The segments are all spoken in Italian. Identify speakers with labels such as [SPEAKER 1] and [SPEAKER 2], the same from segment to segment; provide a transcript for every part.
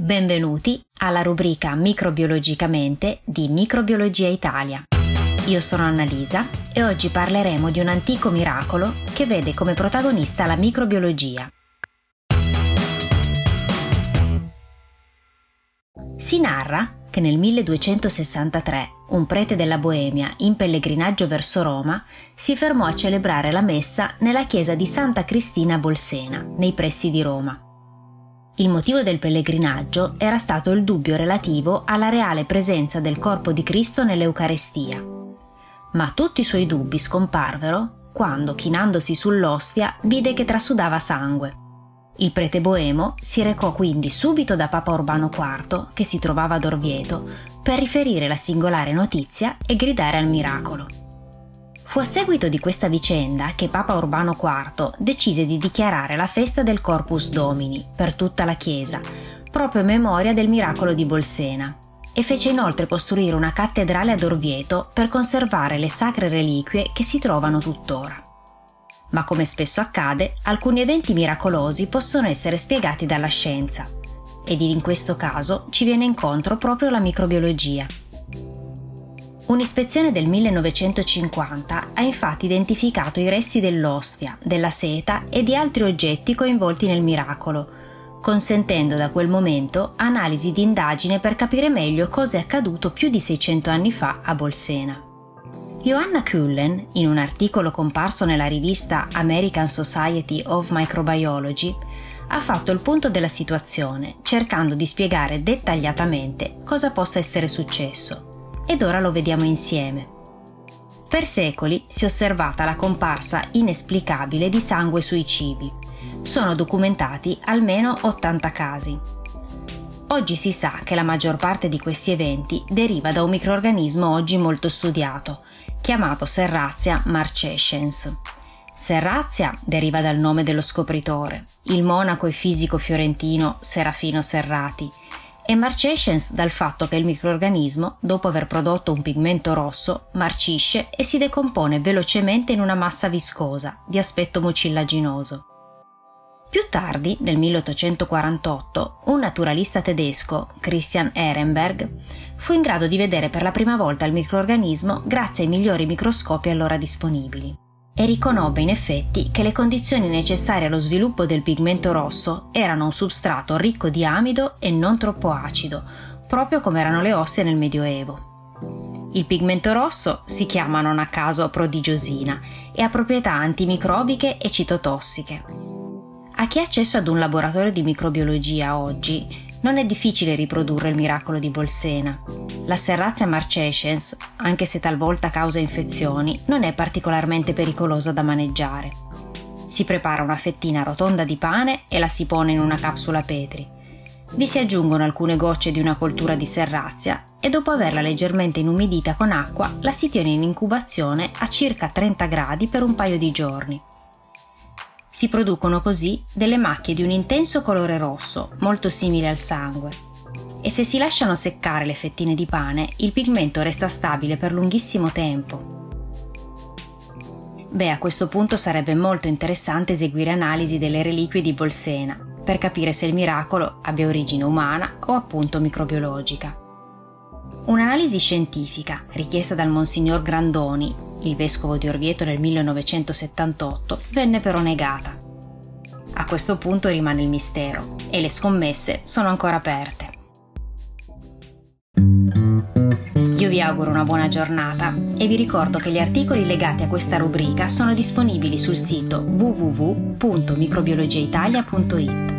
[SPEAKER 1] Benvenuti alla rubrica Microbiologicamente di Microbiologia Italia. Io sono Annalisa e oggi parleremo di un antico miracolo che vede come protagonista la microbiologia. Si narra che nel 1263 un prete della Boemia, in pellegrinaggio verso Roma, si fermò a celebrare la messa nella chiesa di Santa Cristina Bolsena, nei pressi di Roma. Il motivo del pellegrinaggio era stato il dubbio relativo alla reale presenza del corpo di Cristo nell'Eucarestia. Ma tutti i suoi dubbi scomparvero quando, chinandosi sull'ostia, vide che trasudava sangue. Il prete boemo si recò quindi subito da Papa Urbano IV, che si trovava ad Orvieto, per riferire la singolare notizia e gridare al miracolo. Fu a seguito di questa vicenda che Papa Urbano IV decise di dichiarare la festa del Corpus Domini per tutta la Chiesa, proprio in memoria del miracolo di Bolsena, e fece inoltre costruire una cattedrale ad Orvieto per conservare le sacre reliquie che si trovano tuttora. Ma come spesso accade, alcuni eventi miracolosi possono essere spiegati dalla scienza, ed in questo caso ci viene incontro proprio la microbiologia. Un'ispezione del 1950 ha infatti identificato i resti dell'ostia, della seta e di altri oggetti coinvolti nel miracolo, consentendo da quel momento analisi di indagine per capire meglio cosa è accaduto più di 600 anni fa a Bolsena. Johanna Cullen, in un articolo comparso nella rivista American Society of Microbiology, ha fatto il punto della situazione, cercando di spiegare dettagliatamente cosa possa essere successo ed ora lo vediamo insieme. Per secoli si è osservata la comparsa inesplicabile di sangue sui cibi. Sono documentati almeno 80 casi. Oggi si sa che la maggior parte di questi eventi deriva da un microorganismo oggi molto studiato, chiamato Serrazia marcescens. Serrazia deriva dal nome dello scopritore, il monaco e fisico fiorentino Serafino Serrati, marcescens dal fatto che il microorganismo, dopo aver prodotto un pigmento rosso, marcisce e si decompone velocemente in una massa viscosa, di aspetto mucillaginoso. Più tardi, nel 1848, un naturalista tedesco, Christian Ehrenberg, fu in grado di vedere per la prima volta il microorganismo grazie ai migliori microscopi allora disponibili e riconobbe in effetti che le condizioni necessarie allo sviluppo del pigmento rosso erano un substrato ricco di amido e non troppo acido, proprio come erano le osse nel Medioevo. Il pigmento rosso si chiama non a caso prodigiosina e ha proprietà antimicrobiche e citotossiche. A chi ha accesso ad un laboratorio di microbiologia oggi non è difficile riprodurre il miracolo di Bolsena. La Serrazia marcescens, anche se talvolta causa infezioni, non è particolarmente pericolosa da maneggiare. Si prepara una fettina rotonda di pane e la si pone in una capsula Petri. Vi si aggiungono alcune gocce di una coltura di serrazia e dopo averla leggermente inumidita con acqua la si tiene in incubazione a circa 30 gradi per un paio di giorni. Si producono così delle macchie di un intenso colore rosso, molto simile al sangue. E se si lasciano seccare le fettine di pane, il pigmento resta stabile per lunghissimo tempo. Beh, a questo punto sarebbe molto interessante eseguire analisi delle reliquie di Bolsena, per capire se il miracolo abbia origine umana o appunto microbiologica. Un'analisi scientifica, richiesta dal Monsignor Grandoni, il vescovo di Orvieto nel 1978, venne però negata. A questo punto rimane il mistero e le scommesse sono ancora aperte. Io vi auguro una buona giornata e vi ricordo che gli articoli legati a questa rubrica sono disponibili sul sito www.microbiologiaitalia.it.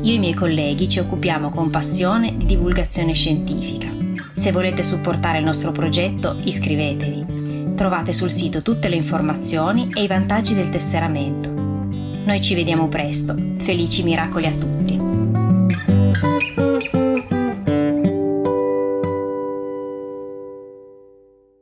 [SPEAKER 1] Io e i miei colleghi ci occupiamo con passione di divulgazione scientifica. Se volete supportare il nostro progetto, iscrivetevi trovate sul sito tutte le informazioni e i vantaggi del tesseramento. Noi ci vediamo presto, felici miracoli a tutti!